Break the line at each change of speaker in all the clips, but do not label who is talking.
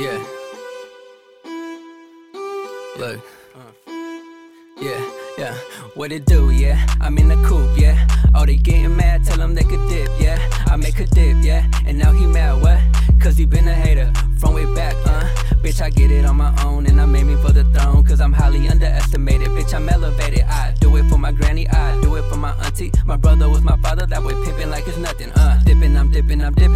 Yeah. Look. Yeah, yeah. What it do, yeah? I'm in the coupe, yeah. Oh, they getting mad, tell them they could dip, yeah. I make a dip, yeah. And now he mad, what? Cause he been a hater from way back, uh. Bitch, I get it on my own, and I made me for the throne. Cause I'm highly underestimated, bitch, I'm elevated. I do it for my granny, I do it for my auntie. My brother was my father, that way pimping like it's nothing, uh. Dipping, I'm dipping, I'm dipping.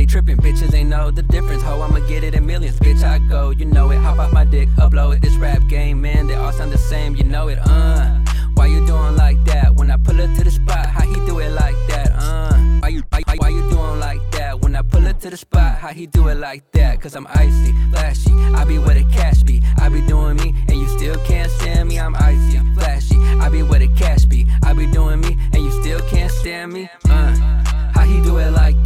They tripping. Bitches ain't know the difference, ho, I'ma get it in millions. Bitch, I go, you know it. Hop off my dick, upload it. This rap game, man, they all sound the same, you know it, uh. Why you doing like that? When I pull up to the spot, how he do it like that, uh. Why you, why, why you doing like that? When I pull up to the spot, how he do it like that? Cause I'm icy, flashy, I be where the cash be. I be doing me, and you still can't stand me. I'm icy, flashy, I be where the cash be. I be doing me, and you still can't stand me. Uh, how he do it like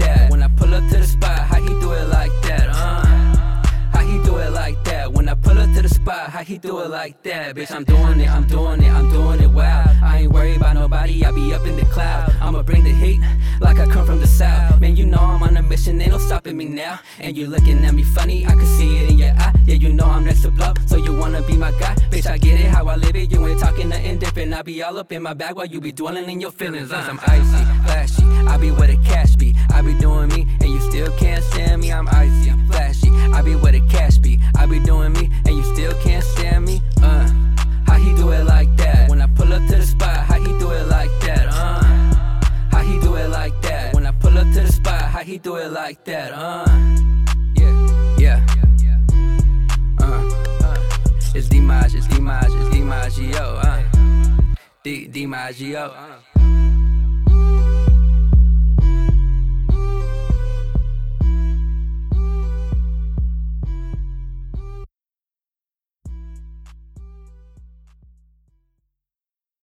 spot, how he do it like that? Bitch, I'm doing it, I'm doing it, I'm doing it wow. I ain't worried about nobody, I be up in the cloud. I'ma bring the heat like I come from the south. Man, you know I'm on a mission, ain't no stopping me now. And you looking at me funny, I can see it in your eye. Yeah, you know I'm next to blow, so you wanna be my guy. Bitch, I get it how I live it. You ain't talking nothing different. I be all up in my bag while you be dwelling in your feelings. Uh, I'm icy, flashy, I be where the cash it like that? Uh, yeah, yeah. Uh, it's Dimaj, it's it's Dimaggio, uh. D Dimaggio.